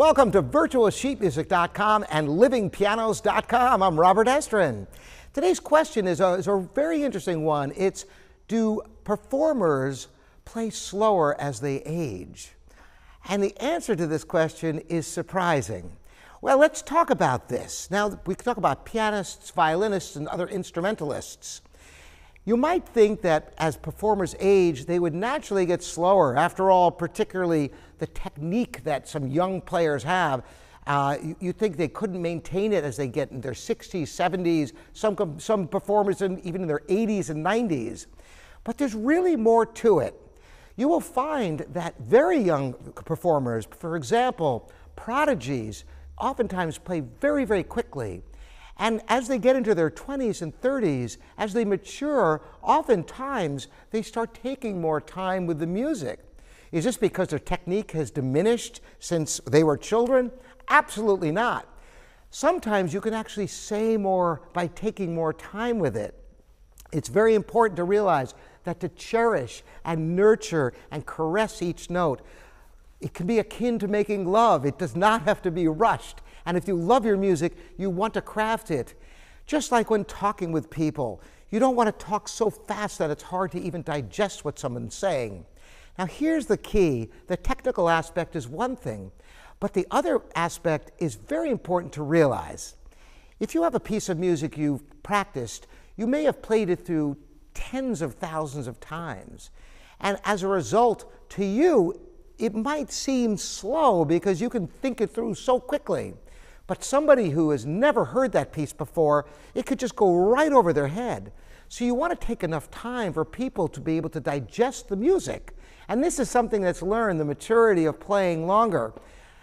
Welcome to virtualsheetmusic.com and livingpianos.com. I'm Robert Estrin. Today's question is a, is a very interesting one. It's do performers play slower as they age? And the answer to this question is surprising. Well, let's talk about this. Now, we can talk about pianists, violinists, and other instrumentalists. You might think that as performers age, they would naturally get slower. After all, particularly the technique that some young players have, uh, you, you, think they couldn't maintain it as they get in their 60s, 70s, some, some performers in, even in their 80s and 90s. But there's really more to it. You will find that very young performers, for example, prodigies, oftentimes play very, very quickly. And as they get into their 20s and 30s, as they mature, oftentimes they start taking more time with the music. Is this because their technique has diminished since they were children? Absolutely not. Sometimes you can actually say more by taking more time with it. It's very important to realize that to cherish and nurture and caress each note, it can be akin to making love. It does not have to be rushed. And if you love your music, you want to craft it. Just like when talking with people, you don't want to talk so fast that it's hard to even digest what someone's saying. Now, here's the key the technical aspect is one thing, but the other aspect is very important to realize. If you have a piece of music you've practiced, you may have played it through tens of thousands of times. And as a result, to you, it might seem slow because you can think it through so quickly. But somebody who has never heard that piece before, it could just go right over their head. So you want to take enough time for people to be able to digest the music. And this is something that's learned the maturity of playing longer.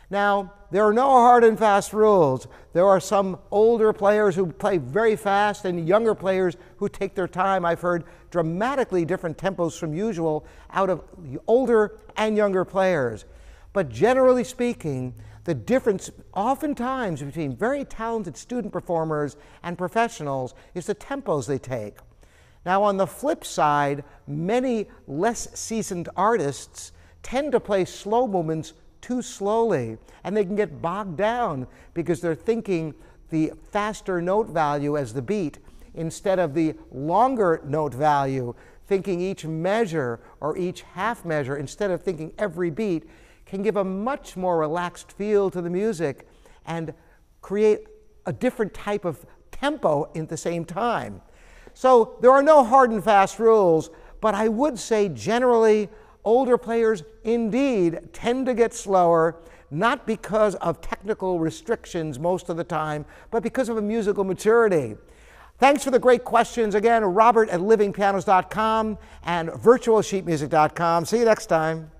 Now, there are no hard and fast rules. There are some older players who play very fast and younger players who take their time. I've heard dramatically different tempos from usual out of older and younger players. But generally speaking, the difference oftentimes between very talented student performers and professionals is the tempos they take. Now, on the flip side, many less seasoned artists tend to play slow movements too slowly, and they can get bogged down because they're thinking the faster note value as the beat instead of the longer note value, thinking each measure or each half measure instead of thinking every beat can give a much more relaxed feel to the music and create a different type of tempo at the same time. So there are no hard and fast rules, but I would say generally older players indeed tend to get slower, not because of technical restrictions most of the time, but because of a musical maturity. Thanks for the great questions. Again, Robert at livingpianos.com and virtualsheetmusic.com. See you next time.